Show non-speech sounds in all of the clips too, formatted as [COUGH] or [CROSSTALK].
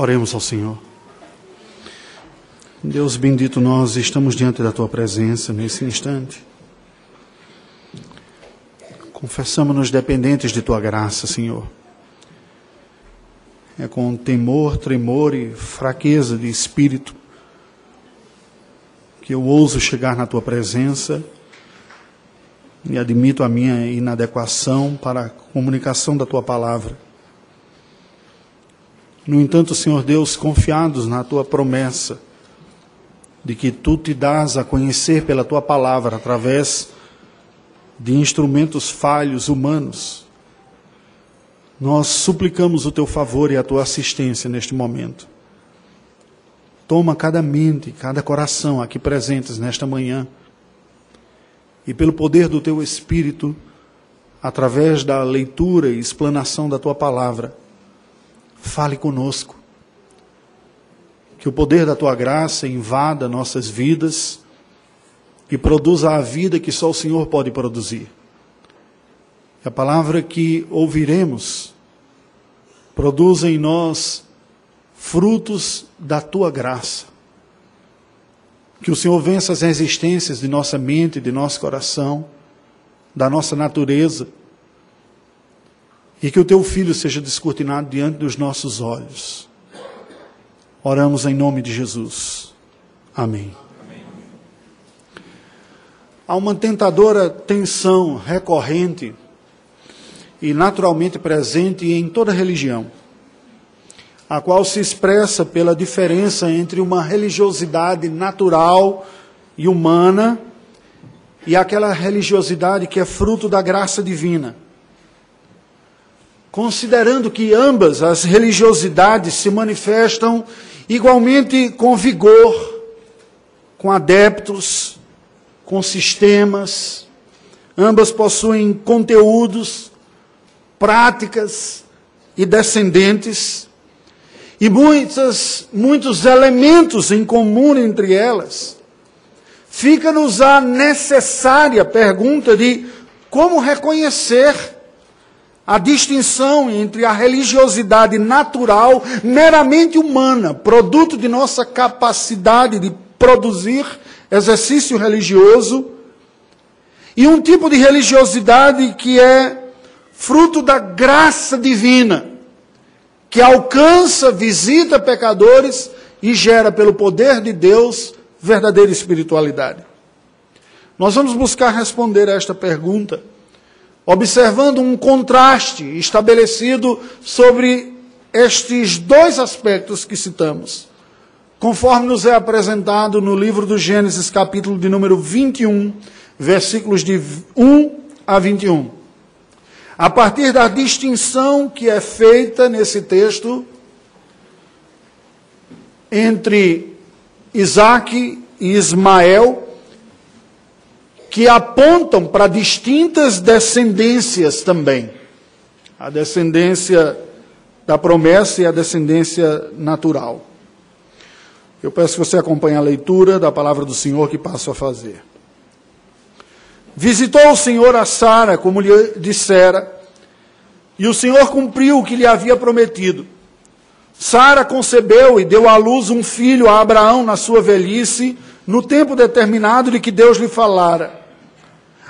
Oremos ao Senhor. Deus bendito, nós estamos diante da tua presença nesse instante. Confessamos-nos dependentes de tua graça, Senhor. É com temor, tremor e fraqueza de espírito que eu ouso chegar na tua presença e admito a minha inadequação para a comunicação da tua palavra. No entanto, Senhor Deus, confiados na tua promessa de que tu te dás a conhecer pela tua palavra através de instrumentos falhos humanos, nós suplicamos o teu favor e a tua assistência neste momento. Toma cada mente, cada coração aqui presentes nesta manhã e pelo poder do teu Espírito, através da leitura e explanação da tua palavra, fale conosco. Que o poder da tua graça invada nossas vidas e produza a vida que só o Senhor pode produzir. Que a palavra que ouviremos produza em nós frutos da tua graça. Que o Senhor vença as resistências de nossa mente, de nosso coração, da nossa natureza e que o teu filho seja descortinado diante dos nossos olhos. Oramos em nome de Jesus. Amém. Amém. Há uma tentadora tensão recorrente e naturalmente presente em toda religião, a qual se expressa pela diferença entre uma religiosidade natural e humana e aquela religiosidade que é fruto da graça divina considerando que ambas as religiosidades se manifestam igualmente com vigor, com adeptos, com sistemas, ambas possuem conteúdos, práticas e descendentes, e muitas, muitos elementos em comum entre elas. Fica-nos a necessária pergunta de como reconhecer a distinção entre a religiosidade natural, meramente humana, produto de nossa capacidade de produzir exercício religioso, e um tipo de religiosidade que é fruto da graça divina, que alcança, visita pecadores e gera, pelo poder de Deus, verdadeira espiritualidade. Nós vamos buscar responder a esta pergunta observando um contraste estabelecido sobre estes dois aspectos que citamos, conforme nos é apresentado no livro do Gênesis, capítulo de número 21, versículos de 1 a 21. A partir da distinção que é feita nesse texto entre Isaac e Ismael, que apontam para distintas descendências também. A descendência da promessa e a descendência natural. Eu peço que você acompanhe a leitura da palavra do Senhor que passo a fazer. Visitou o Senhor a Sara, como lhe dissera, e o Senhor cumpriu o que lhe havia prometido. Sara concebeu e deu à luz um filho a Abraão na sua velhice, no tempo determinado de que Deus lhe falara.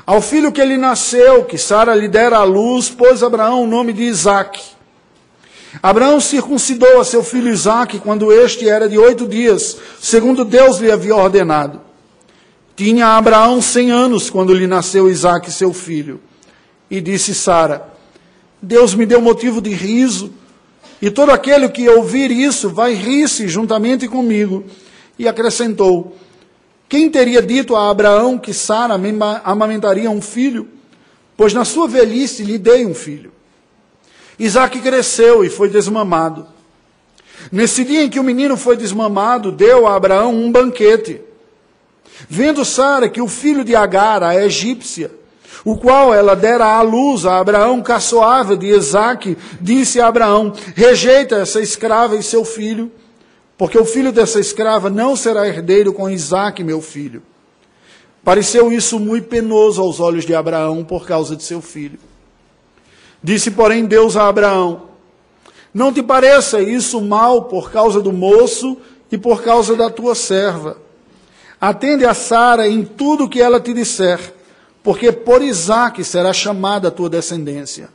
Ao filho que lhe nasceu, que Sara lhe dera à luz, pôs Abraão o nome de Isaque. Abraão circuncidou a seu filho Isaque quando este era de oito dias, segundo Deus lhe havia ordenado. Tinha Abraão cem anos quando lhe nasceu Isaque, seu filho. E disse Sara: Deus me deu motivo de riso, e todo aquele que ouvir isso vai rir-se juntamente comigo. E acrescentou: quem teria dito a Abraão que Sara amamentaria um filho? Pois na sua velhice lhe dei um filho. Isaac cresceu e foi desmamado. Nesse dia em que o menino foi desmamado, deu a Abraão um banquete. Vendo Sara que o filho de Agar, a egípcia, o qual ela dera à luz a Abraão, caçoava de Isaac, disse a Abraão: Rejeita essa escrava e seu filho porque o filho dessa escrava não será herdeiro com Isaac, meu filho. Pareceu isso muito penoso aos olhos de Abraão por causa de seu filho. Disse, porém, Deus a Abraão: Não te pareça isso mal por causa do moço e por causa da tua serva. Atende a Sara em tudo o que ela te disser, porque por Isaque será chamada a tua descendência.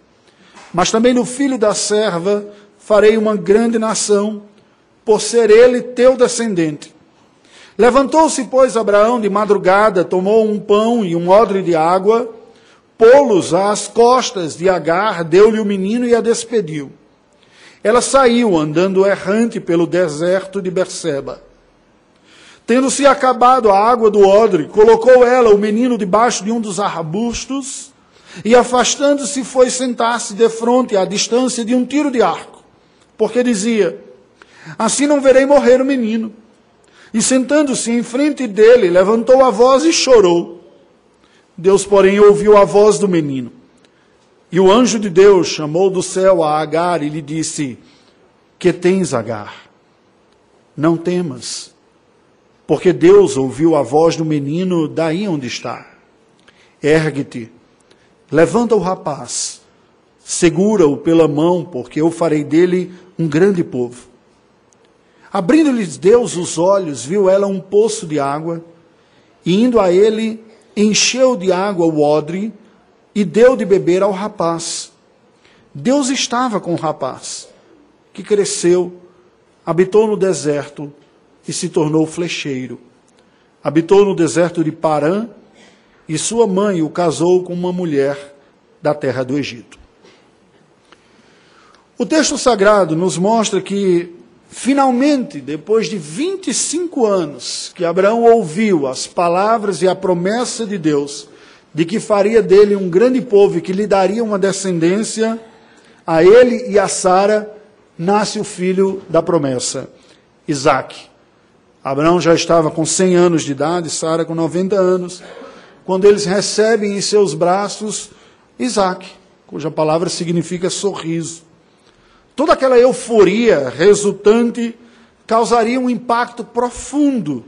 Mas também no filho da serva farei uma grande nação, por ser ele teu descendente. Levantou-se, pois, Abraão de madrugada, tomou um pão e um odre de água, pô-los às costas de Agar, deu-lhe o menino e a despediu. Ela saiu andando errante pelo deserto de Berseba. Tendo-se acabado a água do odre, colocou ela o menino debaixo de um dos arbustos e, afastando-se, foi sentar-se de frente à distância de um tiro de arco, porque dizia: Assim não verei morrer o menino. E sentando-se em frente dele, levantou a voz e chorou. Deus, porém, ouviu a voz do menino. E o anjo de Deus chamou do céu a Agar e lhe disse: Que tens, Agar? Não temas, porque Deus ouviu a voz do menino daí onde está. Ergue-te, levanta o rapaz, segura-o pela mão, porque eu farei dele um grande povo. Abrindo-lhes Deus os olhos, viu ela um poço de água, e indo a ele, encheu de água o odre e deu de beber ao rapaz. Deus estava com o rapaz, que cresceu, habitou no deserto e se tornou flecheiro. Habitou no deserto de Parã e sua mãe o casou com uma mulher da terra do Egito. O texto sagrado nos mostra que, finalmente, depois de 25 anos que Abraão ouviu as palavras e a promessa de Deus, de que faria dele um grande povo e que lhe daria uma descendência, a ele e a Sara nasce o filho da promessa, Isaac. Abraão já estava com 100 anos de idade, Sara com 90 anos, quando eles recebem em seus braços Isaac, cuja palavra significa sorriso. Toda aquela euforia resultante causaria um impacto profundo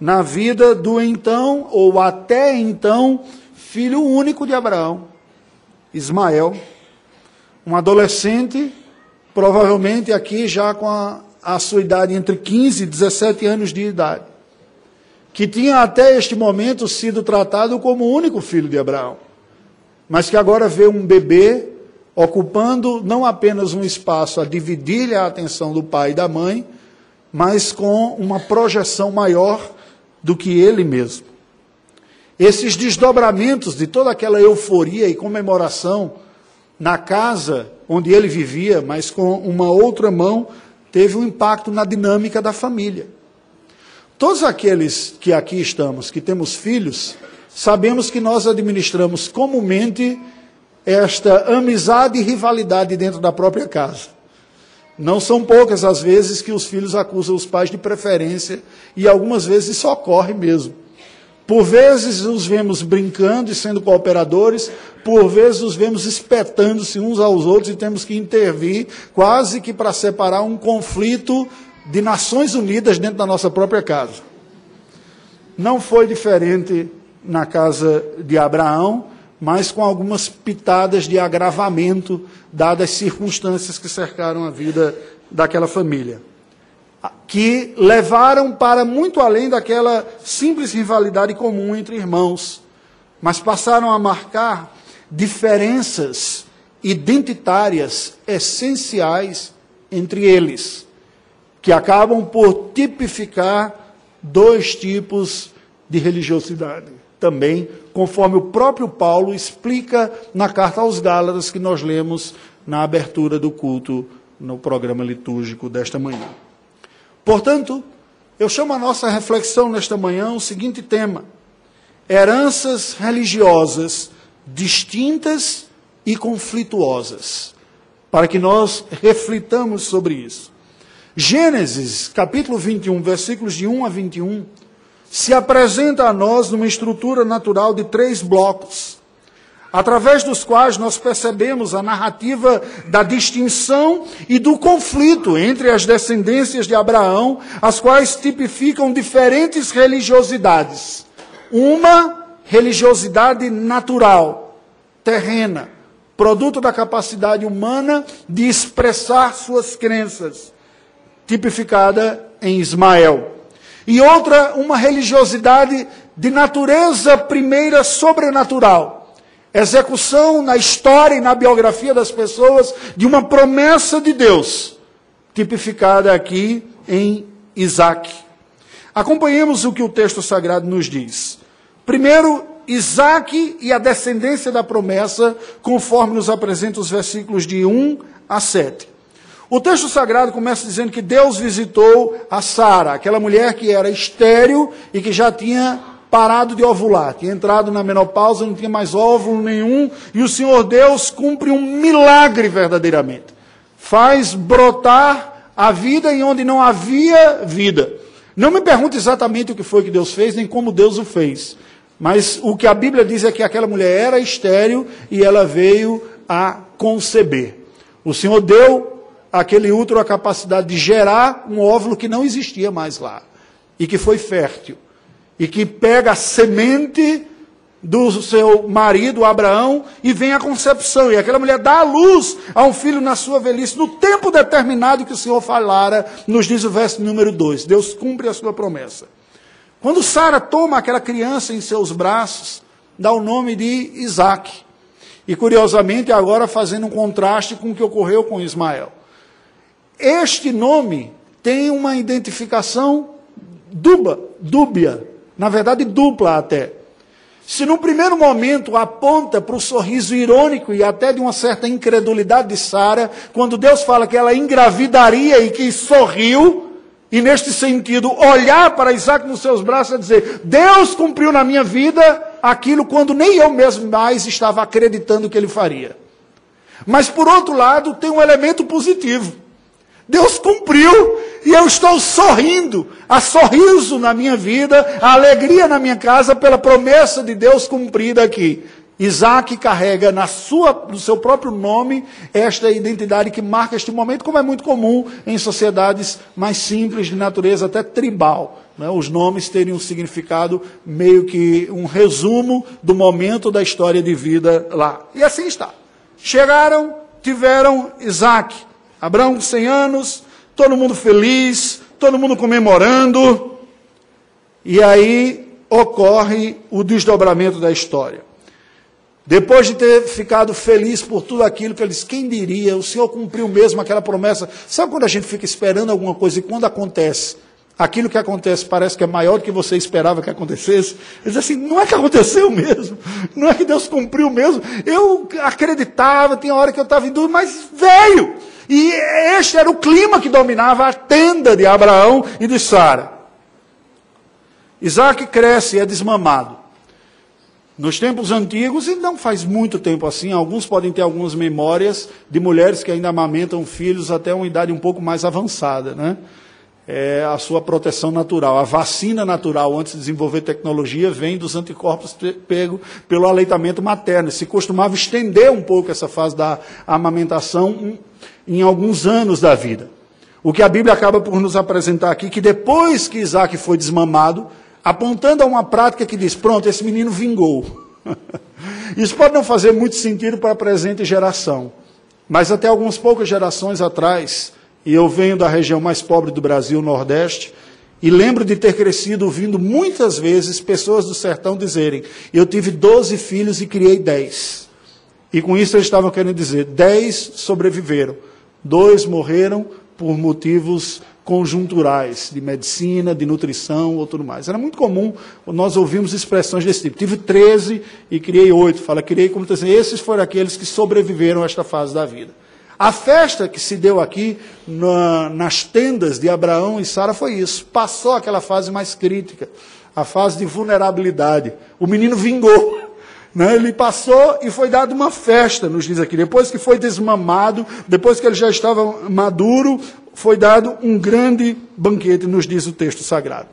na vida do então, ou até então, filho único de Abraão, Ismael, um adolescente, provavelmente aqui já com a, a sua idade entre 15 e 17 anos de idade, que tinha até este momento sido tratado como o único filho de Abraão, mas que agora vê um bebê ocupando não apenas um espaço a dividir-lhe a atenção do pai e da mãe, mas com uma projeção maior do que ele mesmo. Esses desdobramentos de toda aquela euforia e comemoração na casa onde ele vivia, mas com uma outra mão, teve um impacto na dinâmica da família. Todos aqueles que aqui estamos, que temos filhos, sabemos que nós administramos comumente esta amizade e rivalidade dentro da própria casa. Não são poucas as vezes que os filhos acusam os pais de preferência e algumas vezes isso ocorre mesmo. Por vezes os vemos brincando e sendo cooperadores, por vezes os vemos espetando-se uns aos outros e temos que intervir, quase que para separar um conflito de Nações Unidas dentro da nossa própria casa. Não foi diferente na casa de Abraão, mas com algumas pitadas de agravamento, dadas as circunstâncias que cercaram a vida daquela família que levaram para muito além daquela simples rivalidade comum entre irmãos, mas passaram a marcar diferenças identitárias essenciais entre eles, que acabam por tipificar dois tipos de religiosidade. Também, conforme o próprio Paulo explica na carta aos Gálatas que nós lemos na abertura do culto no programa litúrgico desta manhã. Portanto, eu chamo a nossa reflexão nesta manhã o seguinte tema: heranças religiosas distintas e conflituosas, para que nós reflitamos sobre isso. Gênesis, capítulo 21, versículos de 1 a 21, se apresenta a nós numa estrutura natural de três blocos através dos quais nós percebemos a narrativa da distinção e do conflito entre as descendências de Abraão, as quais tipificam diferentes religiosidades. Uma religiosidade natural, terrena, produto da capacidade humana de expressar suas crenças, tipificada em Ismael. E outra, uma religiosidade de natureza primeira sobrenatural. Execução na história e na biografia das pessoas de uma promessa de Deus, tipificada aqui em Isaac. Acompanhemos o que o texto sagrado nos diz. Primeiro, Isaac e a descendência da promessa, conforme nos apresenta os versículos de 1 a 7. O texto sagrado começa dizendo que Deus visitou a Sara, aquela mulher que era estéril e que já tinha parado de ovular, tinha entrado na menopausa, não tinha mais óvulo nenhum, e o Senhor Deus cumpre um milagre verdadeiramente. Faz brotar a vida em onde não havia vida. Não me pergunte exatamente o que foi que Deus fez, nem como Deus o fez. Mas o que a Bíblia diz é que aquela mulher era estéril e ela veio a conceber. O Senhor deu àquele útero a capacidade de gerar um óvulo que não existia mais lá e que foi fértil e que pega a semente do seu marido Abraão e vem a concepção. E aquela mulher dá a luz a um filho na sua velhice, no tempo determinado que o Senhor falara, nos diz o verso número 2. Deus cumpre a sua promessa. Quando Sara toma aquela criança em seus braços, dá o nome de Isaac. E curiosamente, agora fazendo um contraste com o que ocorreu com Ismael. Este nome tem uma identificação dúbia, dúbia, na verdade dupla até. Se no primeiro momento aponta para o sorriso irônico e até de uma certa incredulidade de Sara, quando Deus fala que ela engravidaria e que sorriu, e neste sentido, olhar para Isaac nos seus braços e dizer: Deus cumpriu na minha vida aquilo quando nem eu mesmo mais estava acreditando que ele faria. Mas por outro lado, tem um elemento positivo. Deus cumpriu e eu estou sorrindo. Há sorriso na minha vida, a alegria na minha casa pela promessa de Deus cumprida aqui. Isaac carrega na sua, no seu próprio nome esta identidade que marca este momento, como é muito comum em sociedades mais simples, de natureza até tribal. Né? Os nomes terem um significado meio que um resumo do momento da história de vida lá. E assim está. Chegaram, tiveram Isaac. Abraão, 100 anos, todo mundo feliz, todo mundo comemorando. E aí ocorre o desdobramento da história. Depois de ter ficado feliz por tudo aquilo que ele disse, quem diria, o Senhor cumpriu mesmo aquela promessa. Sabe quando a gente fica esperando alguma coisa e quando acontece, aquilo que acontece parece que é maior do que você esperava que acontecesse? Ele diz assim, não é que aconteceu mesmo, não é que Deus cumpriu mesmo. Eu acreditava, tinha hora que eu estava em dúvida, mas veio. E este era o clima que dominava a tenda de Abraão e de Sara. Isaac cresce e é desmamado. Nos tempos antigos, e não faz muito tempo assim, alguns podem ter algumas memórias de mulheres que ainda amamentam filhos até uma idade um pouco mais avançada, né? É a sua proteção natural. A vacina natural, antes de desenvolver tecnologia, vem dos anticorpos pego pelo aleitamento materno. Se costumava estender um pouco essa fase da amamentação em alguns anos da vida. O que a Bíblia acaba por nos apresentar aqui, que depois que Isaac foi desmamado, apontando a uma prática que diz: pronto, esse menino vingou. [LAUGHS] Isso pode não fazer muito sentido para a presente geração, mas até algumas poucas gerações atrás, e eu venho da região mais pobre do Brasil, Nordeste, e lembro de ter crescido ouvindo muitas vezes pessoas do sertão dizerem: Eu tive 12 filhos e criei 10. E com isso eles estavam querendo dizer: 10 sobreviveram, dois morreram por motivos conjunturais, de medicina, de nutrição ou tudo mais. Era muito comum nós ouvirmos expressões desse tipo. Tive 13 e criei oito. Fala, criei como assim, esses foram aqueles que sobreviveram a esta fase da vida. A festa que se deu aqui na, nas tendas de Abraão e Sara foi isso. Passou aquela fase mais crítica, a fase de vulnerabilidade. O menino vingou. Né? Ele passou e foi dado uma festa, nos diz aqui. Depois que foi desmamado, depois que ele já estava maduro, foi dado um grande banquete, nos diz o texto sagrado.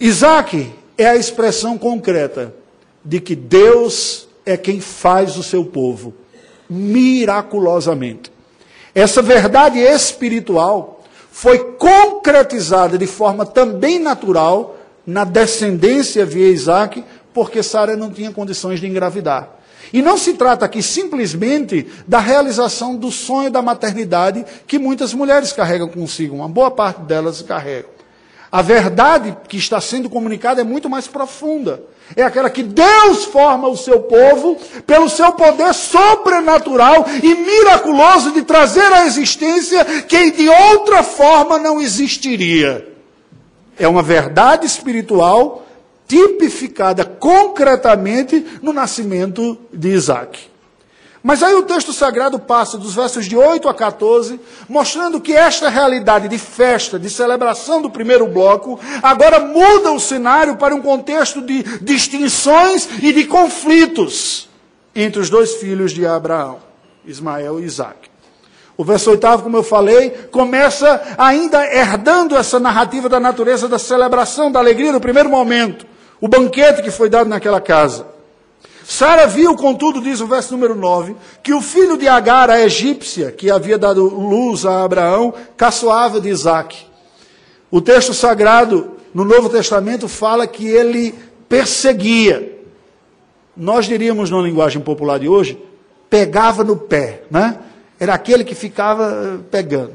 Isaac é a expressão concreta de que Deus é quem faz o seu povo miraculosamente. Essa verdade espiritual foi concretizada de forma também natural na descendência via Isaac, porque Sara não tinha condições de engravidar. E não se trata aqui simplesmente da realização do sonho da maternidade que muitas mulheres carregam consigo, uma boa parte delas carregam. A verdade que está sendo comunicada é muito mais profunda. É aquela que Deus forma o seu povo pelo seu poder sobrenatural e miraculoso de trazer à existência quem de outra forma não existiria. É uma verdade espiritual tipificada concretamente no nascimento de Isaac. Mas aí o texto sagrado passa dos versos de 8 a 14, mostrando que esta realidade de festa, de celebração do primeiro bloco, agora muda o cenário para um contexto de distinções e de conflitos entre os dois filhos de Abraão, Ismael e Isaac. O verso oitavo, como eu falei, começa ainda herdando essa narrativa da natureza da celebração, da alegria do primeiro momento, o banquete que foi dado naquela casa. Sara viu, contudo, diz o verso número 9, que o filho de Agar, a egípcia, que havia dado luz a Abraão, caçoava de Isaac. O texto sagrado no Novo Testamento fala que ele perseguia. Nós diríamos na linguagem popular de hoje, pegava no pé, né? Era aquele que ficava eh, pegando.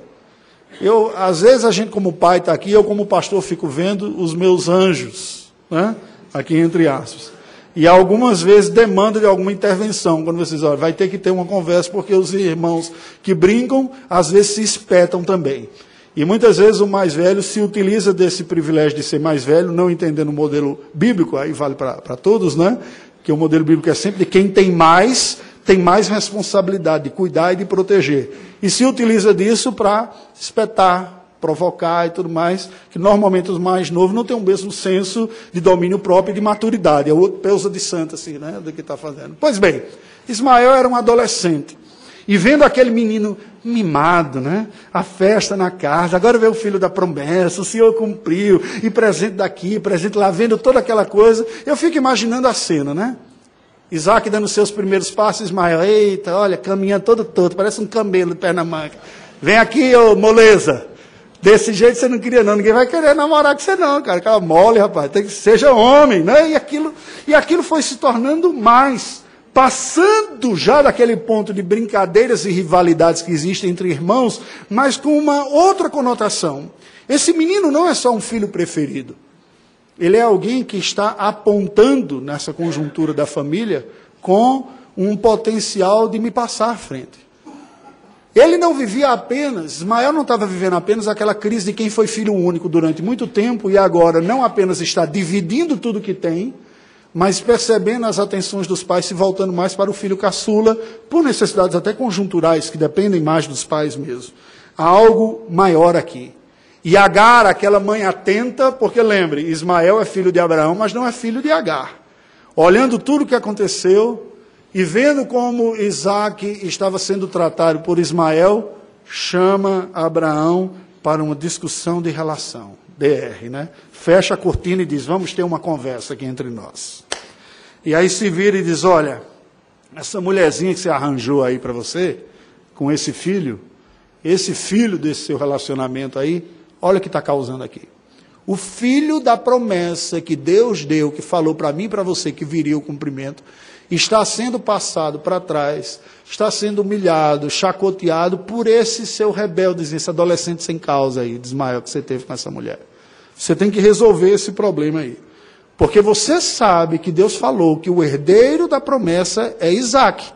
Eu, às vezes a gente como pai está aqui, eu como pastor fico vendo os meus anjos, né? Aqui entre aspas. E algumas vezes demanda de alguma intervenção, quando vocês olham, vai ter que ter uma conversa, porque os irmãos que brincam, às vezes se espetam também. E muitas vezes o mais velho se utiliza desse privilégio de ser mais velho, não entendendo o modelo bíblico, aí vale para todos, né? Que o modelo bíblico é sempre de quem tem mais, tem mais responsabilidade de cuidar e de proteger. E se utiliza disso para espetar, provocar e tudo mais, que normalmente os mais novos não têm o mesmo senso de domínio próprio e de maturidade. É outro peusa de santo, assim, né, do que está fazendo. Pois bem, Ismael era um adolescente. E vendo aquele menino mimado, né? A festa na casa, agora vê o filho da promessa, o Senhor cumpriu, e presente daqui, presente lá, vendo toda aquela coisa, eu fico imaginando a cena, né? Isaac dando seus primeiros passos, Ismael, eita, olha, caminhando todo todo, parece um camelo de perna manca. Vem aqui, ô moleza. Desse jeito você não queria, não. Ninguém vai querer namorar com você, não, cara. Aquela mole, rapaz. Tem que seja homem, né? E aquilo, e aquilo foi se tornando mais. Passando já daquele ponto de brincadeiras e rivalidades que existem entre irmãos, mas com uma outra conotação. Esse menino não é só um filho preferido. Ele é alguém que está apontando nessa conjuntura da família com um potencial de me passar à frente. Ele não vivia apenas, Ismael não estava vivendo apenas aquela crise de quem foi filho único durante muito tempo e agora não apenas está dividindo tudo que tem, mas percebendo as atenções dos pais se voltando mais para o filho caçula, por necessidades até conjunturais, que dependem mais dos pais mesmo. Há algo maior aqui. E Agar, aquela mãe atenta, porque lembre, Ismael é filho de Abraão, mas não é filho de Agar. Olhando tudo o que aconteceu, e vendo como Isaac estava sendo tratado por Ismael, chama Abraão para uma discussão de relação. DR, né? Fecha a cortina e diz: Vamos ter uma conversa aqui entre nós. E aí se vira e diz: Olha, essa mulherzinha que você arranjou aí para você, com esse filho, esse filho desse seu relacionamento aí, olha o que está causando aqui. O filho da promessa que Deus deu, que falou para mim e para você que viria o cumprimento, está sendo passado para trás, está sendo humilhado, chacoteado por esse seu rebelde, esse adolescente sem causa aí, de Ismael, que você teve com essa mulher. Você tem que resolver esse problema aí. Porque você sabe que Deus falou que o herdeiro da promessa é Isaac.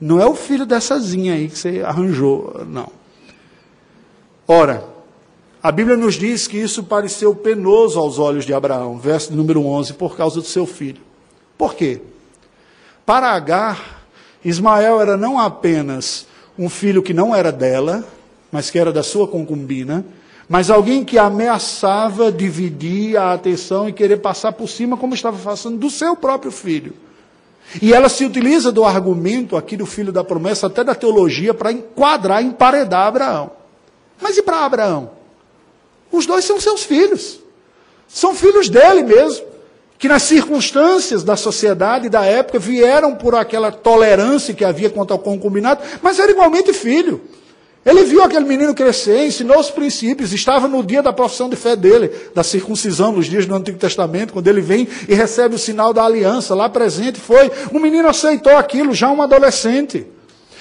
Não é o filho dessazinha aí que você arranjou, não. Ora, a Bíblia nos diz que isso pareceu penoso aos olhos de Abraão, verso número 11, por causa do seu filho. Por quê? Para Agar, Ismael era não apenas um filho que não era dela, mas que era da sua concubina, mas alguém que ameaçava dividir a atenção e querer passar por cima, como estava fazendo do seu próprio filho. E ela se utiliza do argumento aqui do filho da promessa, até da teologia, para enquadrar, emparedar Abraão. Mas e para Abraão? Os dois são seus filhos. São filhos dele mesmo que nas circunstâncias da sociedade da época vieram por aquela tolerância que havia quanto ao concubinato, mas era igualmente filho. Ele viu aquele menino crescer, ensinou os princípios, estava no dia da profissão de fé dele, da circuncisão, nos dias do Antigo Testamento, quando ele vem e recebe o sinal da aliança, lá presente foi. O menino aceitou aquilo, já um adolescente.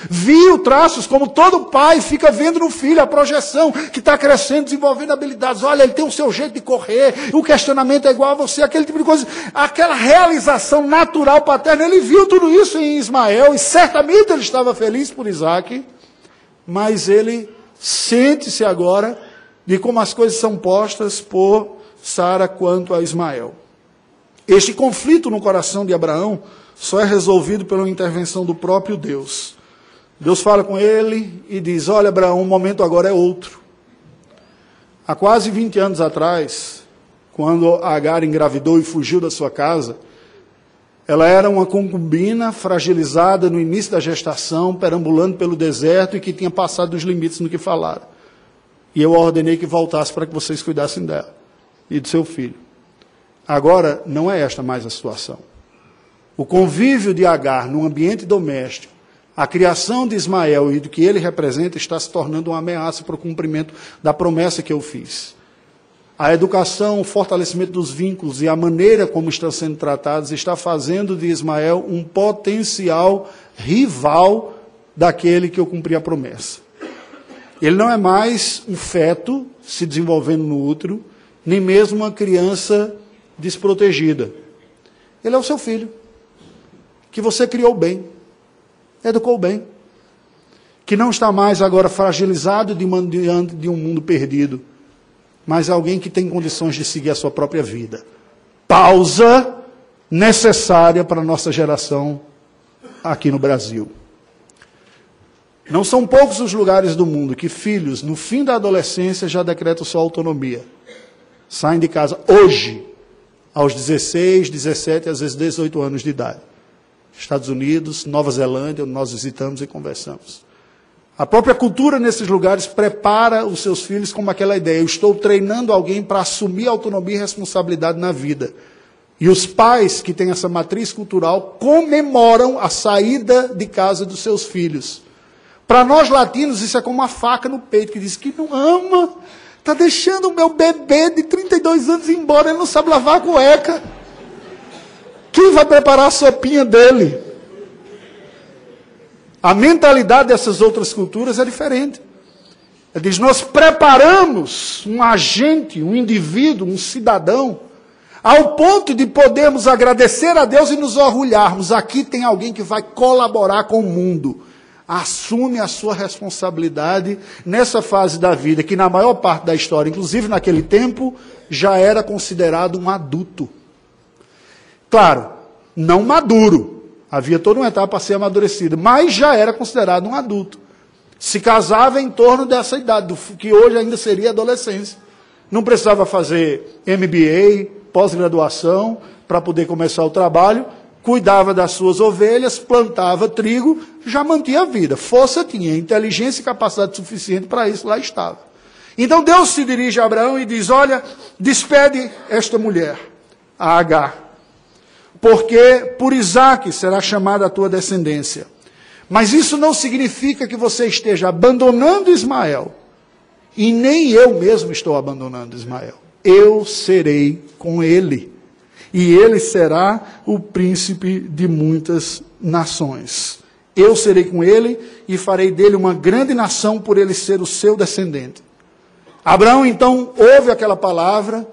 Viu traços, como todo pai fica vendo no filho a projeção que está crescendo, desenvolvendo habilidades. Olha, ele tem o seu jeito de correr, o questionamento é igual a você, aquele tipo de coisa. Aquela realização natural paterna, ele viu tudo isso em Ismael e certamente ele estava feliz por Isaac mas ele sente-se agora de como as coisas são postas por Sara quanto a Ismael. Este conflito no coração de Abraão só é resolvido pela intervenção do próprio Deus. Deus fala com ele e diz: Olha, Abraão, o momento agora é outro. Há quase 20 anos atrás, quando Agar engravidou e fugiu da sua casa, ela era uma concubina fragilizada no início da gestação, perambulando pelo deserto e que tinha passado dos limites no que falaram. E eu ordenei que voltasse para que vocês cuidassem dela e do seu filho. Agora, não é esta mais a situação. O convívio de Agar no ambiente doméstico, a criação de Ismael e do que ele representa está se tornando uma ameaça para o cumprimento da promessa que eu fiz a educação, o fortalecimento dos vínculos e a maneira como estão sendo tratados está fazendo de Ismael um potencial rival daquele que eu cumpri a promessa. Ele não é mais um feto se desenvolvendo no útero, nem mesmo uma criança desprotegida. Ele é o seu filho, que você criou bem, educou bem, que não está mais agora fragilizado diante de um mundo perdido mas alguém que tem condições de seguir a sua própria vida. Pausa necessária para a nossa geração aqui no Brasil. Não são poucos os lugares do mundo que filhos, no fim da adolescência, já decretam sua autonomia. Saem de casa hoje, aos 16, 17, às vezes 18 anos de idade. Estados Unidos, Nova Zelândia, onde nós visitamos e conversamos. A própria cultura nesses lugares prepara os seus filhos com aquela ideia: eu estou treinando alguém para assumir autonomia e responsabilidade na vida. E os pais que têm essa matriz cultural comemoram a saída de casa dos seus filhos. Para nós latinos, isso é como uma faca no peito que diz que não ama, está deixando o meu bebê de 32 anos embora, ele não sabe lavar a cueca. Quem vai preparar a sopinha dele? A mentalidade dessas outras culturas é diferente. Ele diz: nós preparamos um agente, um indivíduo, um cidadão, ao ponto de podermos agradecer a Deus e nos orgulharmos. Aqui tem alguém que vai colaborar com o mundo. Assume a sua responsabilidade nessa fase da vida, que na maior parte da história, inclusive naquele tempo, já era considerado um adulto. Claro, não maduro, Havia toda uma etapa a ser amadurecida, mas já era considerado um adulto. Se casava em torno dessa idade, que hoje ainda seria adolescência. Não precisava fazer MBA, pós-graduação, para poder começar o trabalho. Cuidava das suas ovelhas, plantava trigo, já mantinha a vida. Força tinha, inteligência e capacidade suficiente para isso, lá estava. Então Deus se dirige a Abraão e diz: Olha, despede esta mulher, a Agar porque por Isaac será chamada a tua descendência. Mas isso não significa que você esteja abandonando Ismael. E nem eu mesmo estou abandonando Ismael. Eu serei com ele. E ele será o príncipe de muitas nações. Eu serei com ele e farei dele uma grande nação por ele ser o seu descendente. Abraão então ouve aquela palavra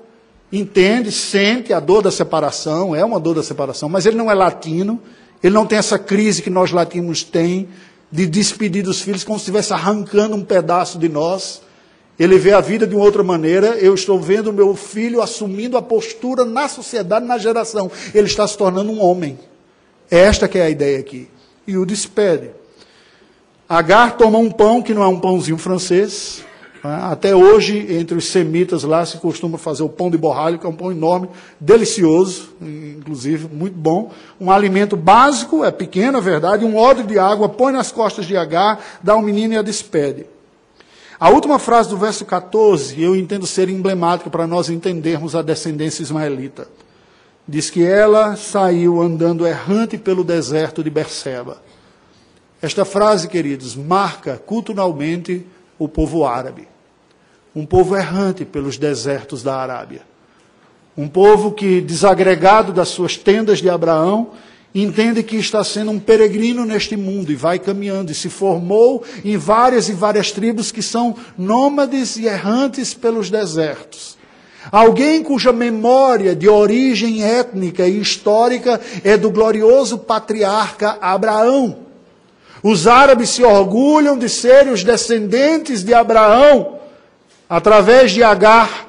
entende, sente a dor da separação, é uma dor da separação, mas ele não é latino, ele não tem essa crise que nós latinos tem de despedir dos filhos como se estivesse arrancando um pedaço de nós. Ele vê a vida de uma outra maneira. Eu estou vendo meu filho assumindo a postura na sociedade, na geração. Ele está se tornando um homem. Esta que é a ideia aqui. E o despede. Agar toma um pão que não é um pãozinho francês, até hoje, entre os semitas lá, se costuma fazer o pão de borralho, que é um pão enorme, delicioso, inclusive, muito bom. Um alimento básico, é pequeno, é verdade, um odre de água, põe nas costas de Agar, dá ao menino e a despede. A última frase do verso 14, eu entendo ser emblemática para nós entendermos a descendência ismaelita. Diz que ela saiu andando errante pelo deserto de Berseba. Esta frase, queridos, marca culturalmente o povo árabe. Um povo errante pelos desertos da Arábia. Um povo que, desagregado das suas tendas de Abraão, entende que está sendo um peregrino neste mundo e vai caminhando e se formou em várias e várias tribos que são nômades e errantes pelos desertos. Alguém cuja memória de origem étnica e histórica é do glorioso patriarca Abraão. Os árabes se orgulham de serem os descendentes de Abraão através de Agar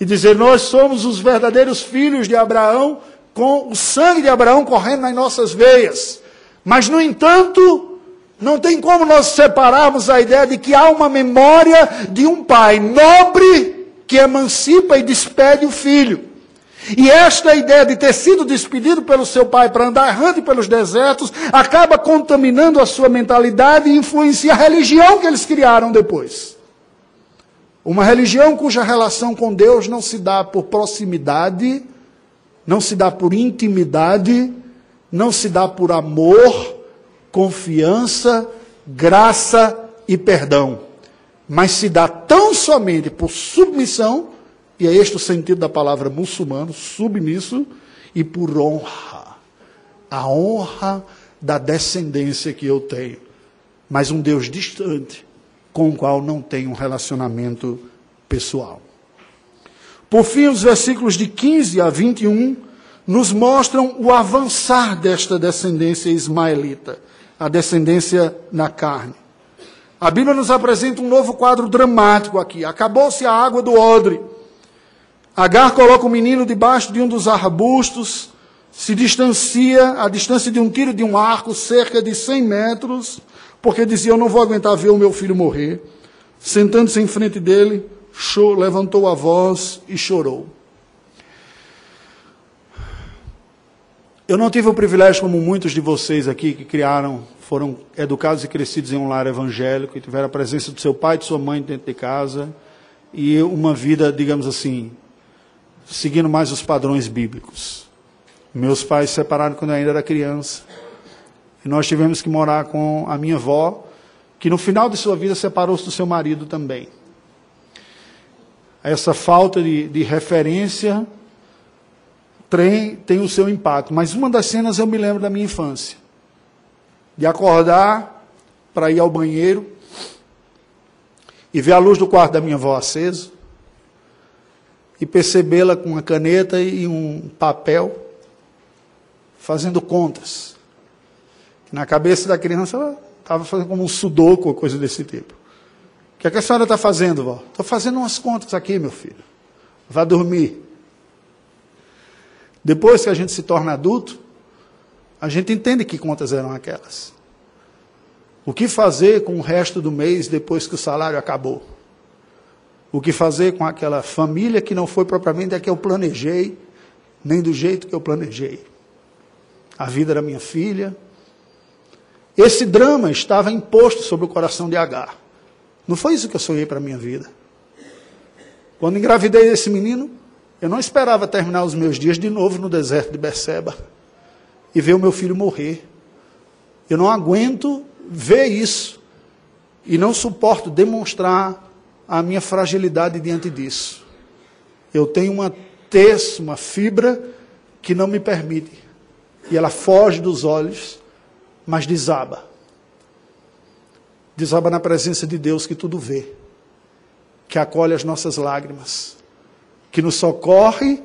e dizer: Nós somos os verdadeiros filhos de Abraão com o sangue de Abraão correndo nas nossas veias. Mas, no entanto, não tem como nós separarmos a ideia de que há uma memória de um pai nobre que emancipa e despede o filho. E esta ideia de ter sido despedido pelo seu pai para andar errante pelos desertos acaba contaminando a sua mentalidade e influencia a religião que eles criaram depois. Uma religião cuja relação com Deus não se dá por proximidade, não se dá por intimidade, não se dá por amor, confiança, graça e perdão, mas se dá tão somente por submissão, e é este o sentido da palavra muçulmano, submisso, e por honra. A honra da descendência que eu tenho, mas um Deus distante, com o qual não tenho um relacionamento pessoal. Por fim, os versículos de 15 a 21 nos mostram o avançar desta descendência ismaelita, a descendência na carne. A Bíblia nos apresenta um novo quadro dramático aqui. Acabou-se a água do odre. Agar coloca o menino debaixo de um dos arbustos, se distancia a distância de um tiro de um arco, cerca de 100 metros, porque dizia: Eu não vou aguentar ver o meu filho morrer. Sentando-se em frente dele, levantou a voz e chorou. Eu não tive o privilégio, como muitos de vocês aqui que criaram, foram educados e crescidos em um lar evangélico, e tiveram a presença do seu pai e de sua mãe dentro de casa, e uma vida, digamos assim, seguindo mais os padrões bíblicos. Meus pais se separaram quando eu ainda era criança, e nós tivemos que morar com a minha avó, que no final de sua vida separou-se do seu marido também essa falta de, de referência tem, tem o seu impacto. Mas uma das cenas eu me lembro da minha infância. De acordar para ir ao banheiro e ver a luz do quarto da minha avó acesa e percebê-la com uma caneta e um papel fazendo contas. Na cabeça da criança ela estava fazendo como um sudoku ou coisa desse tipo que, é que a senhora está fazendo, vó? Estou fazendo umas contas aqui, meu filho. Vá dormir. Depois que a gente se torna adulto, a gente entende que contas eram aquelas. O que fazer com o resto do mês depois que o salário acabou? O que fazer com aquela família que não foi propriamente a que eu planejei, nem do jeito que eu planejei? A vida da minha filha. Esse drama estava imposto sobre o coração de Agar. Não foi isso que eu sonhei para a minha vida. Quando engravidei desse menino, eu não esperava terminar os meus dias de novo no deserto de Beceba e ver o meu filho morrer. Eu não aguento ver isso e não suporto demonstrar a minha fragilidade diante disso. Eu tenho uma terça, uma fibra que não me permite. E ela foge dos olhos, mas desaba desaba na presença de Deus que tudo vê, que acolhe as nossas lágrimas, que nos socorre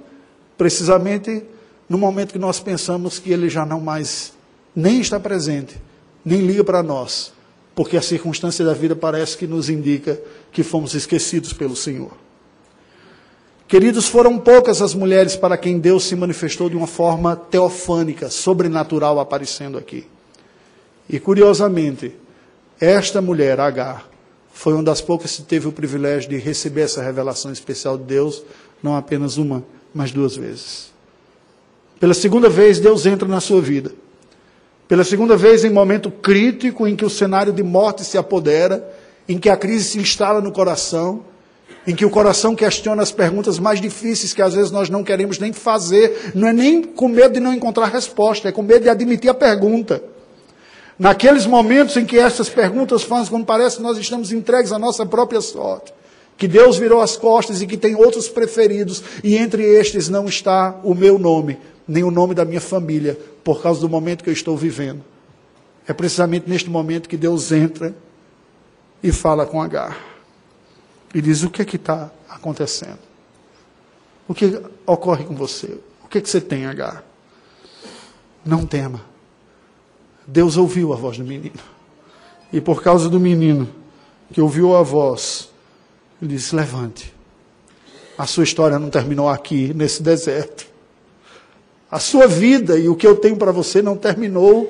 precisamente no momento que nós pensamos que Ele já não mais nem está presente, nem liga para nós, porque a circunstância da vida parece que nos indica que fomos esquecidos pelo Senhor. Queridos, foram poucas as mulheres para quem Deus se manifestou de uma forma teofânica, sobrenatural, aparecendo aqui. E curiosamente, esta mulher, Agar, foi uma das poucas que teve o privilégio de receber essa revelação especial de Deus, não apenas uma, mas duas vezes. Pela segunda vez, Deus entra na sua vida. Pela segunda vez, em momento crítico em que o cenário de morte se apodera, em que a crise se instala no coração, em que o coração questiona as perguntas mais difíceis que às vezes nós não queremos nem fazer, não é nem com medo de não encontrar resposta, é com medo de admitir a pergunta. Naqueles momentos em que essas perguntas fazem, como parece que nós estamos entregues à nossa própria sorte, que Deus virou as costas e que tem outros preferidos, e entre estes não está o meu nome, nem o nome da minha família, por causa do momento que eu estou vivendo. É precisamente neste momento que Deus entra e fala com Agar. E diz: O que é que está acontecendo? O que ocorre com você? O que é que você tem, Agar? Não tema. Deus ouviu a voz do menino. E por causa do menino que ouviu a voz, ele disse: Levante. A sua história não terminou aqui, nesse deserto. A sua vida e o que eu tenho para você não terminou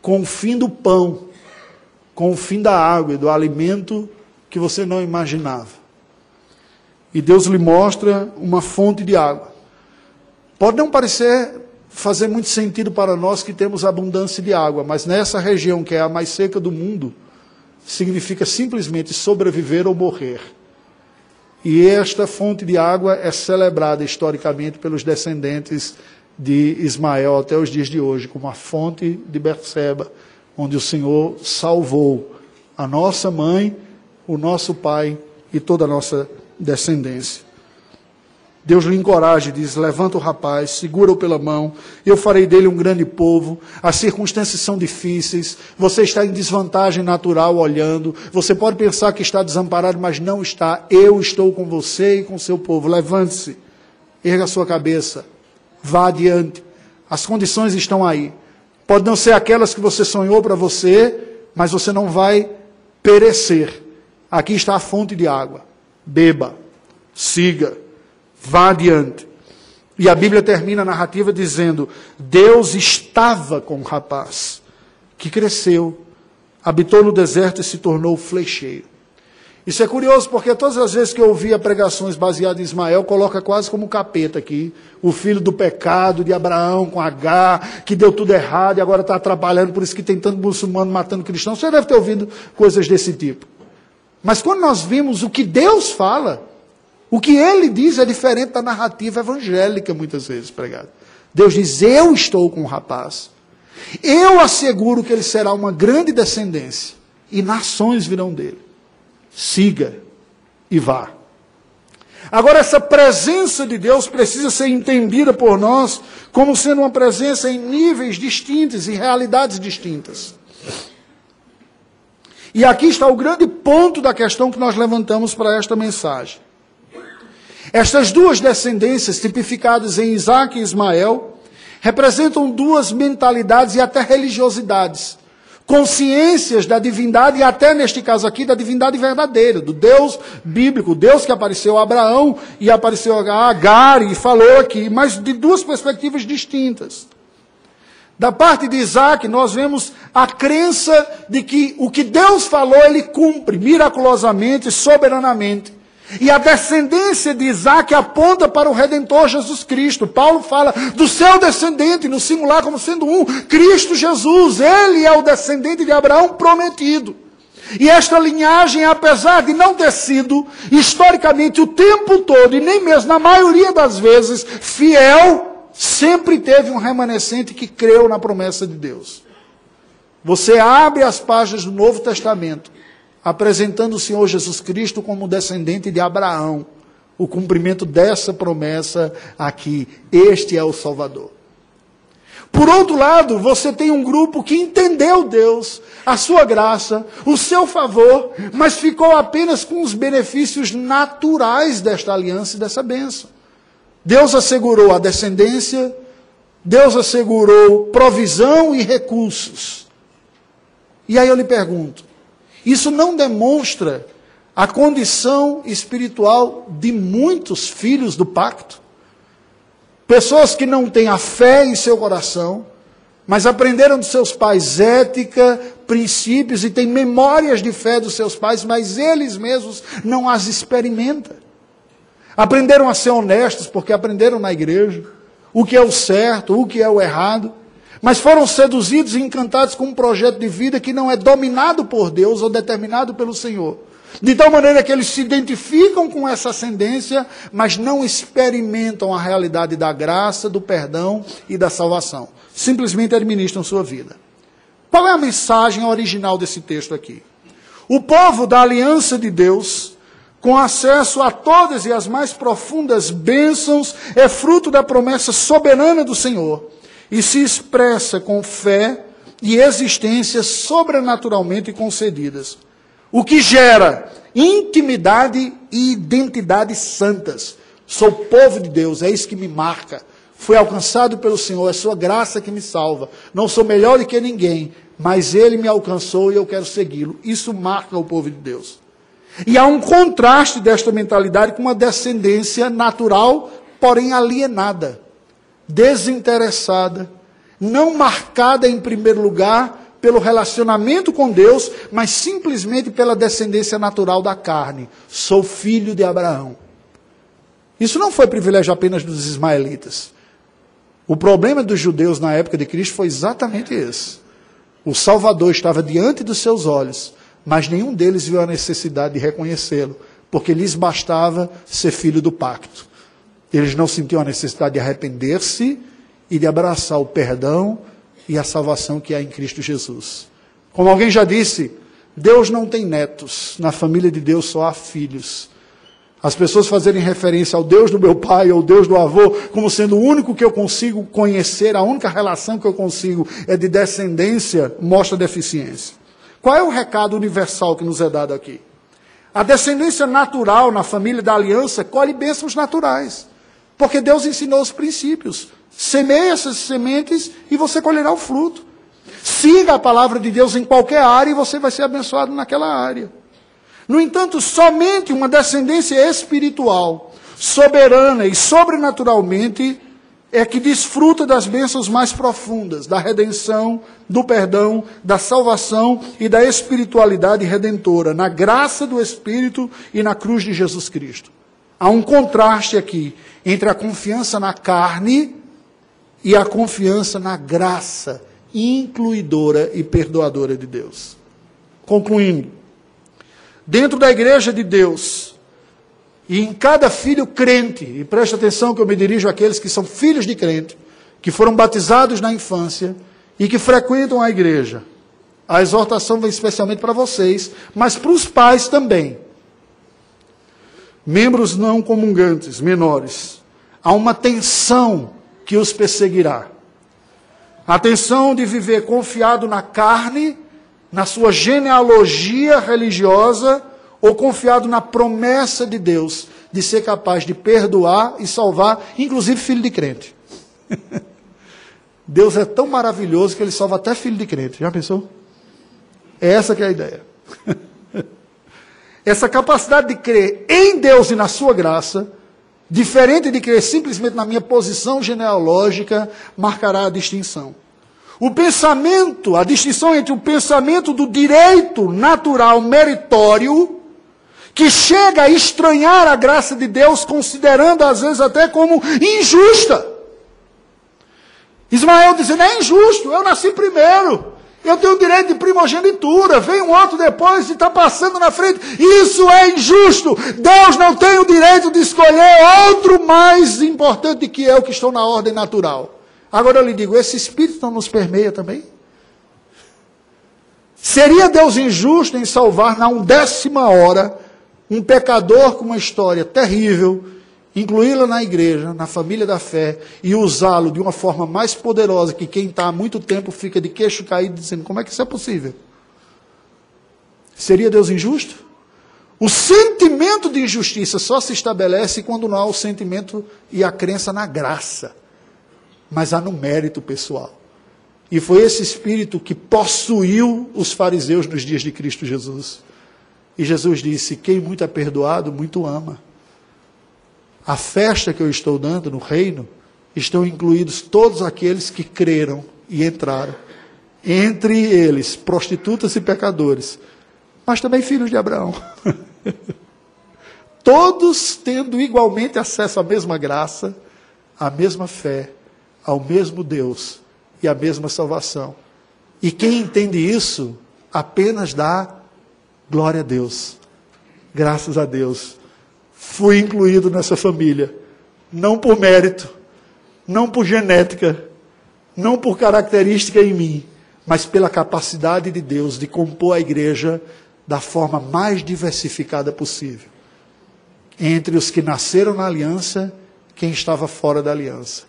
com o fim do pão, com o fim da água e do alimento que você não imaginava. E Deus lhe mostra uma fonte de água. Pode não parecer fazer muito sentido para nós que temos abundância de água, mas nessa região que é a mais seca do mundo, significa simplesmente sobreviver ou morrer. E esta fonte de água é celebrada historicamente pelos descendentes de Ismael até os dias de hoje, como a fonte de Berseba, onde o Senhor salvou a nossa mãe, o nosso pai e toda a nossa descendência. Deus lhe encoraja e diz: levanta o rapaz, segura-o pela mão, eu farei dele um grande povo. As circunstâncias são difíceis, você está em desvantagem natural olhando, você pode pensar que está desamparado, mas não está. Eu estou com você e com seu povo. Levante-se, erga a sua cabeça, vá adiante. As condições estão aí. Pode não ser aquelas que você sonhou para você, mas você não vai perecer. Aqui está a fonte de água. Beba, siga Vá adiante. E a Bíblia termina a narrativa dizendo: Deus estava com o rapaz, que cresceu, habitou no deserto e se tornou flecheiro. Isso é curioso porque todas as vezes que eu ouvia pregações baseadas em Ismael, coloca quase como capeta aqui, o filho do pecado de Abraão com H, que deu tudo errado e agora está atrapalhando, por isso que tem tanto muçulmano matando cristãos. Você deve ter ouvido coisas desse tipo. Mas quando nós vimos o que Deus fala, o que ele diz é diferente da narrativa evangélica, muitas vezes pregada. Deus diz: Eu estou com o rapaz. Eu asseguro que ele será uma grande descendência. E nações virão dele. Siga e vá. Agora, essa presença de Deus precisa ser entendida por nós como sendo uma presença em níveis distintos e realidades distintas. E aqui está o grande ponto da questão que nós levantamos para esta mensagem. Estas duas descendências, tipificadas em Isaac e Ismael, representam duas mentalidades e até religiosidades. Consciências da divindade e até neste caso aqui da divindade verdadeira, do Deus bíblico, Deus que apareceu a Abraão e apareceu a Agar e falou aqui, mas de duas perspectivas distintas. Da parte de Isaac, nós vemos a crença de que o que Deus falou, ele cumpre miraculosamente, soberanamente. E a descendência de Isaac aponta para o Redentor Jesus Cristo. Paulo fala do seu descendente, no singular, como sendo um, Cristo Jesus. Ele é o descendente de Abraão prometido. E esta linhagem, apesar de não ter sido historicamente o tempo todo, e nem mesmo na maioria das vezes, fiel, sempre teve um remanescente que creu na promessa de Deus. Você abre as páginas do Novo Testamento apresentando o Senhor Jesus Cristo como descendente de Abraão. O cumprimento dessa promessa aqui. Este é o Salvador. Por outro lado, você tem um grupo que entendeu Deus, a sua graça, o seu favor, mas ficou apenas com os benefícios naturais desta aliança e dessa bênção. Deus assegurou a descendência, Deus assegurou provisão e recursos. E aí eu lhe pergunto: isso não demonstra a condição espiritual de muitos filhos do pacto. Pessoas que não têm a fé em seu coração, mas aprenderam dos seus pais ética, princípios e têm memórias de fé dos seus pais, mas eles mesmos não as experimentam. Aprenderam a ser honestos porque aprenderam na igreja o que é o certo, o que é o errado. Mas foram seduzidos e encantados com um projeto de vida que não é dominado por Deus ou determinado pelo Senhor. De tal maneira que eles se identificam com essa ascendência, mas não experimentam a realidade da graça, do perdão e da salvação. Simplesmente administram sua vida. Qual é a mensagem original desse texto aqui? O povo da aliança de Deus, com acesso a todas e as mais profundas bênçãos, é fruto da promessa soberana do Senhor e se expressa com fé e existências sobrenaturalmente concedidas, o que gera intimidade e identidade santas. Sou povo de Deus, é isso que me marca. Fui alcançado pelo Senhor, é Sua graça que me salva. Não sou melhor do que ninguém, mas Ele me alcançou e eu quero segui-lo. Isso marca o povo de Deus. E há um contraste desta mentalidade com uma descendência natural, porém alienada, desinteressada, não marcada em primeiro lugar pelo relacionamento com Deus, mas simplesmente pela descendência natural da carne. Sou filho de Abraão. Isso não foi privilégio apenas dos ismaelitas. O problema dos judeus na época de Cristo foi exatamente esse. O Salvador estava diante dos seus olhos, mas nenhum deles viu a necessidade de reconhecê-lo, porque lhes bastava ser filho do pacto. Eles não sentiam a necessidade de arrepender-se e de abraçar o perdão e a salvação que há em Cristo Jesus. Como alguém já disse, Deus não tem netos, na família de Deus só há filhos. As pessoas fazerem referência ao Deus do meu pai ou Deus do avô como sendo o único que eu consigo conhecer, a única relação que eu consigo é de descendência, mostra deficiência. Qual é o recado universal que nos é dado aqui? A descendência natural na família da aliança colhe bênçãos naturais, porque Deus ensinou os princípios. Semeie essas sementes e você colherá o fruto. Siga a palavra de Deus em qualquer área e você vai ser abençoado naquela área. No entanto, somente uma descendência espiritual, soberana e sobrenaturalmente é que desfruta das bênçãos mais profundas, da redenção, do perdão, da salvação e da espiritualidade redentora, na graça do Espírito e na cruz de Jesus Cristo. Há um contraste aqui entre a confiança na carne e a confiança na graça incluidora e perdoadora de Deus. Concluindo, dentro da igreja de Deus, e em cada filho crente, e preste atenção que eu me dirijo àqueles que são filhos de crente, que foram batizados na infância e que frequentam a igreja. A exortação vem especialmente para vocês, mas para os pais também. Membros não comungantes, menores. Há uma tensão que os perseguirá. A tensão de viver confiado na carne, na sua genealogia religiosa, ou confiado na promessa de Deus de ser capaz de perdoar e salvar, inclusive filho de crente. [LAUGHS] Deus é tão maravilhoso que ele salva até filho de crente. Já pensou? É essa que é a ideia. Essa capacidade de crer em Deus e na sua graça diferente de crer simplesmente na minha posição genealógica, marcará a distinção. O pensamento, a distinção entre o pensamento do direito natural meritório, que chega a estranhar a graça de Deus, considerando às vezes até como injusta. Ismael dizendo: é injusto, eu nasci primeiro. Eu tenho direito de primogenitura, vem um outro depois e está passando na frente. Isso é injusto. Deus não tem o direito de escolher outro mais importante que eu, que estou na ordem natural. Agora eu lhe digo: esse espírito não nos permeia também? Seria Deus injusto em salvar na undécima hora um pecador com uma história terrível? Incluí-lo na igreja, na família da fé, e usá-lo de uma forma mais poderosa que quem está há muito tempo fica de queixo caído dizendo: como é que isso é possível? Seria Deus injusto? O sentimento de injustiça só se estabelece quando não há o sentimento e a crença na graça, mas há no mérito pessoal. E foi esse espírito que possuiu os fariseus nos dias de Cristo Jesus. E Jesus disse: Quem muito é perdoado, muito ama a festa que eu estou dando no reino, estão incluídos todos aqueles que creram e entraram. Entre eles, prostitutas e pecadores, mas também filhos de Abraão. [LAUGHS] todos tendo igualmente acesso à mesma graça, à mesma fé, ao mesmo Deus e à mesma salvação. E quem entende isso apenas dá glória a Deus. Graças a Deus fui incluído nessa família. Não por mérito, não por genética, não por característica em mim, mas pela capacidade de Deus de compor a igreja da forma mais diversificada possível. Entre os que nasceram na aliança, quem estava fora da aliança.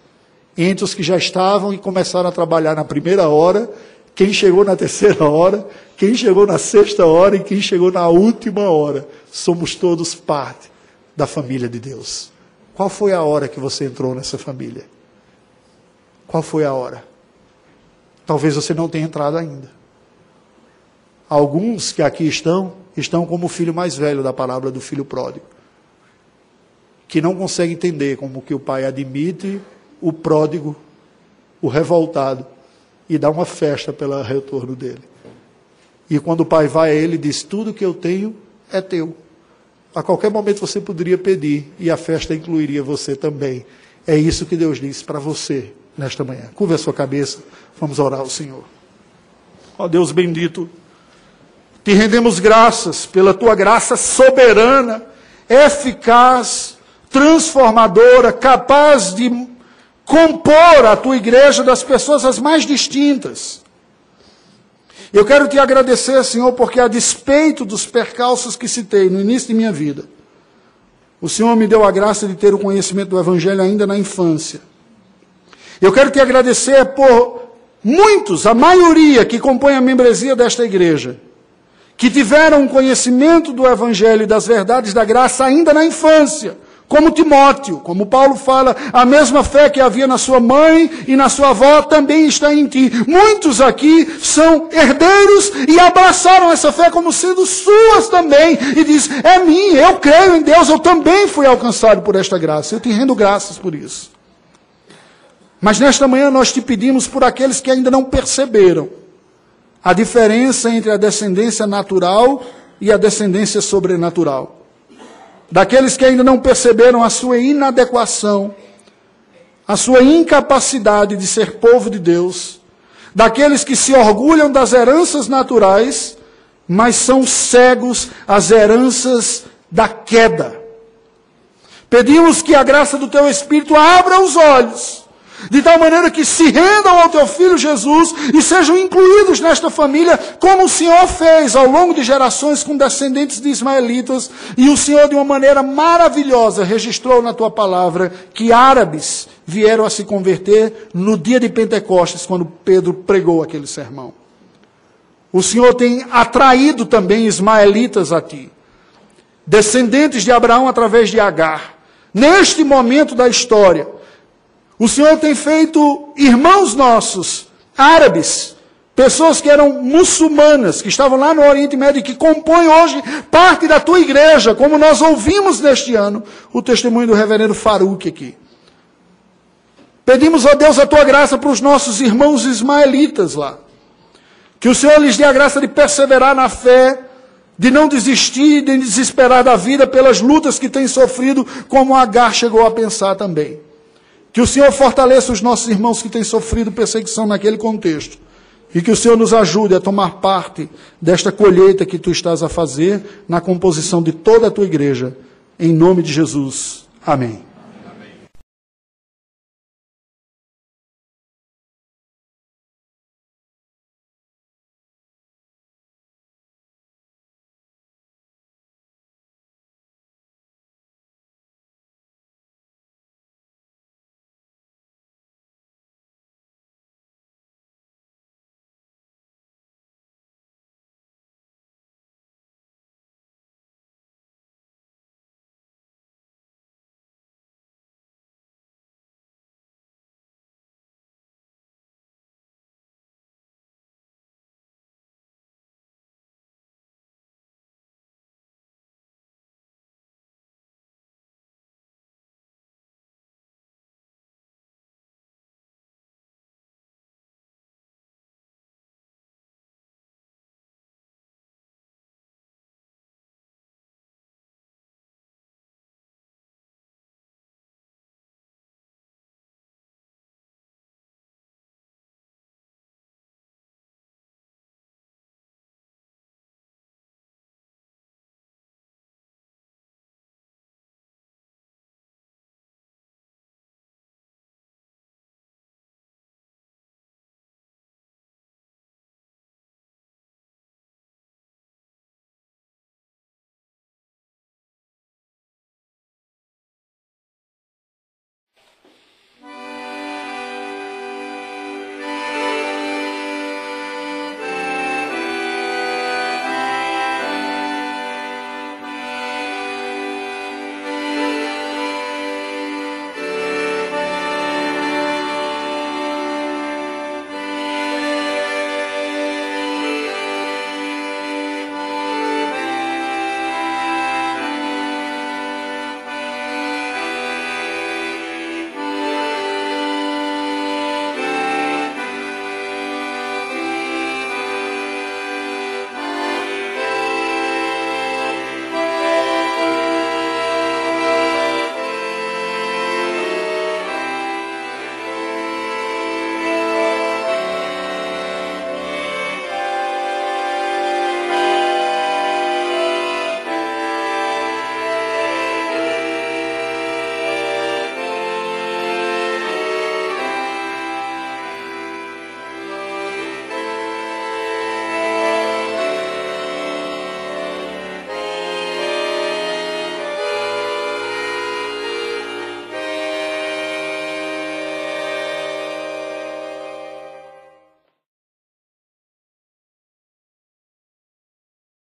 Entre os que já estavam e começaram a trabalhar na primeira hora, quem chegou na terceira hora, quem chegou na sexta hora e quem chegou na última hora. Somos todos parte da família de Deus. Qual foi a hora que você entrou nessa família? Qual foi a hora? Talvez você não tenha entrado ainda. Alguns que aqui estão, estão como o filho mais velho da palavra do filho pródigo, que não consegue entender como que o pai admite o pródigo, o revoltado, e dá uma festa pelo retorno dele. E quando o pai vai a ele, diz: Tudo que eu tenho é teu. A qualquer momento você poderia pedir, e a festa incluiria você também. É isso que Deus diz para você nesta manhã. Curva a sua cabeça, vamos orar ao Senhor. Ó Deus bendito, te rendemos graças pela tua graça soberana, eficaz, transformadora, capaz de compor a tua igreja das pessoas as mais distintas. Eu quero te agradecer, Senhor, porque a despeito dos percalços que citei no início de minha vida, o Senhor me deu a graça de ter o conhecimento do Evangelho ainda na infância. Eu quero te agradecer por muitos, a maioria que compõe a membresia desta igreja, que tiveram conhecimento do Evangelho e das verdades da graça ainda na infância, como Timóteo, como Paulo fala, a mesma fé que havia na sua mãe e na sua avó também está em ti. Muitos aqui são herdeiros e abraçaram essa fé como sendo suas também. E diz: é minha, eu creio em Deus, eu também fui alcançado por esta graça. Eu te rendo graças por isso. Mas nesta manhã nós te pedimos por aqueles que ainda não perceberam a diferença entre a descendência natural e a descendência sobrenatural. Daqueles que ainda não perceberam a sua inadequação, a sua incapacidade de ser povo de Deus, daqueles que se orgulham das heranças naturais, mas são cegos às heranças da queda. Pedimos que a graça do teu Espírito abra os olhos de tal maneira que se rendam ao teu filho Jesus e sejam incluídos nesta família, como o Senhor fez ao longo de gerações com descendentes de ismaelitas, e o Senhor, de uma maneira maravilhosa, registrou na tua palavra que árabes vieram a se converter no dia de Pentecostes, quando Pedro pregou aquele sermão. O Senhor tem atraído também ismaelitas a ti, descendentes de Abraão através de Agar. Neste momento da história, o Senhor tem feito irmãos nossos, árabes, pessoas que eram muçulmanas, que estavam lá no Oriente Médio e que compõem hoje parte da tua igreja, como nós ouvimos neste ano o testemunho do reverendo Faruque aqui. Pedimos a Deus a tua graça para os nossos irmãos ismaelitas lá. Que o Senhor lhes dê a graça de perseverar na fé, de não desistir, de desesperar da vida pelas lutas que têm sofrido, como Agar chegou a pensar também. Que o Senhor fortaleça os nossos irmãos que têm sofrido perseguição naquele contexto. E que o Senhor nos ajude a tomar parte desta colheita que tu estás a fazer na composição de toda a tua igreja. Em nome de Jesus. Amém.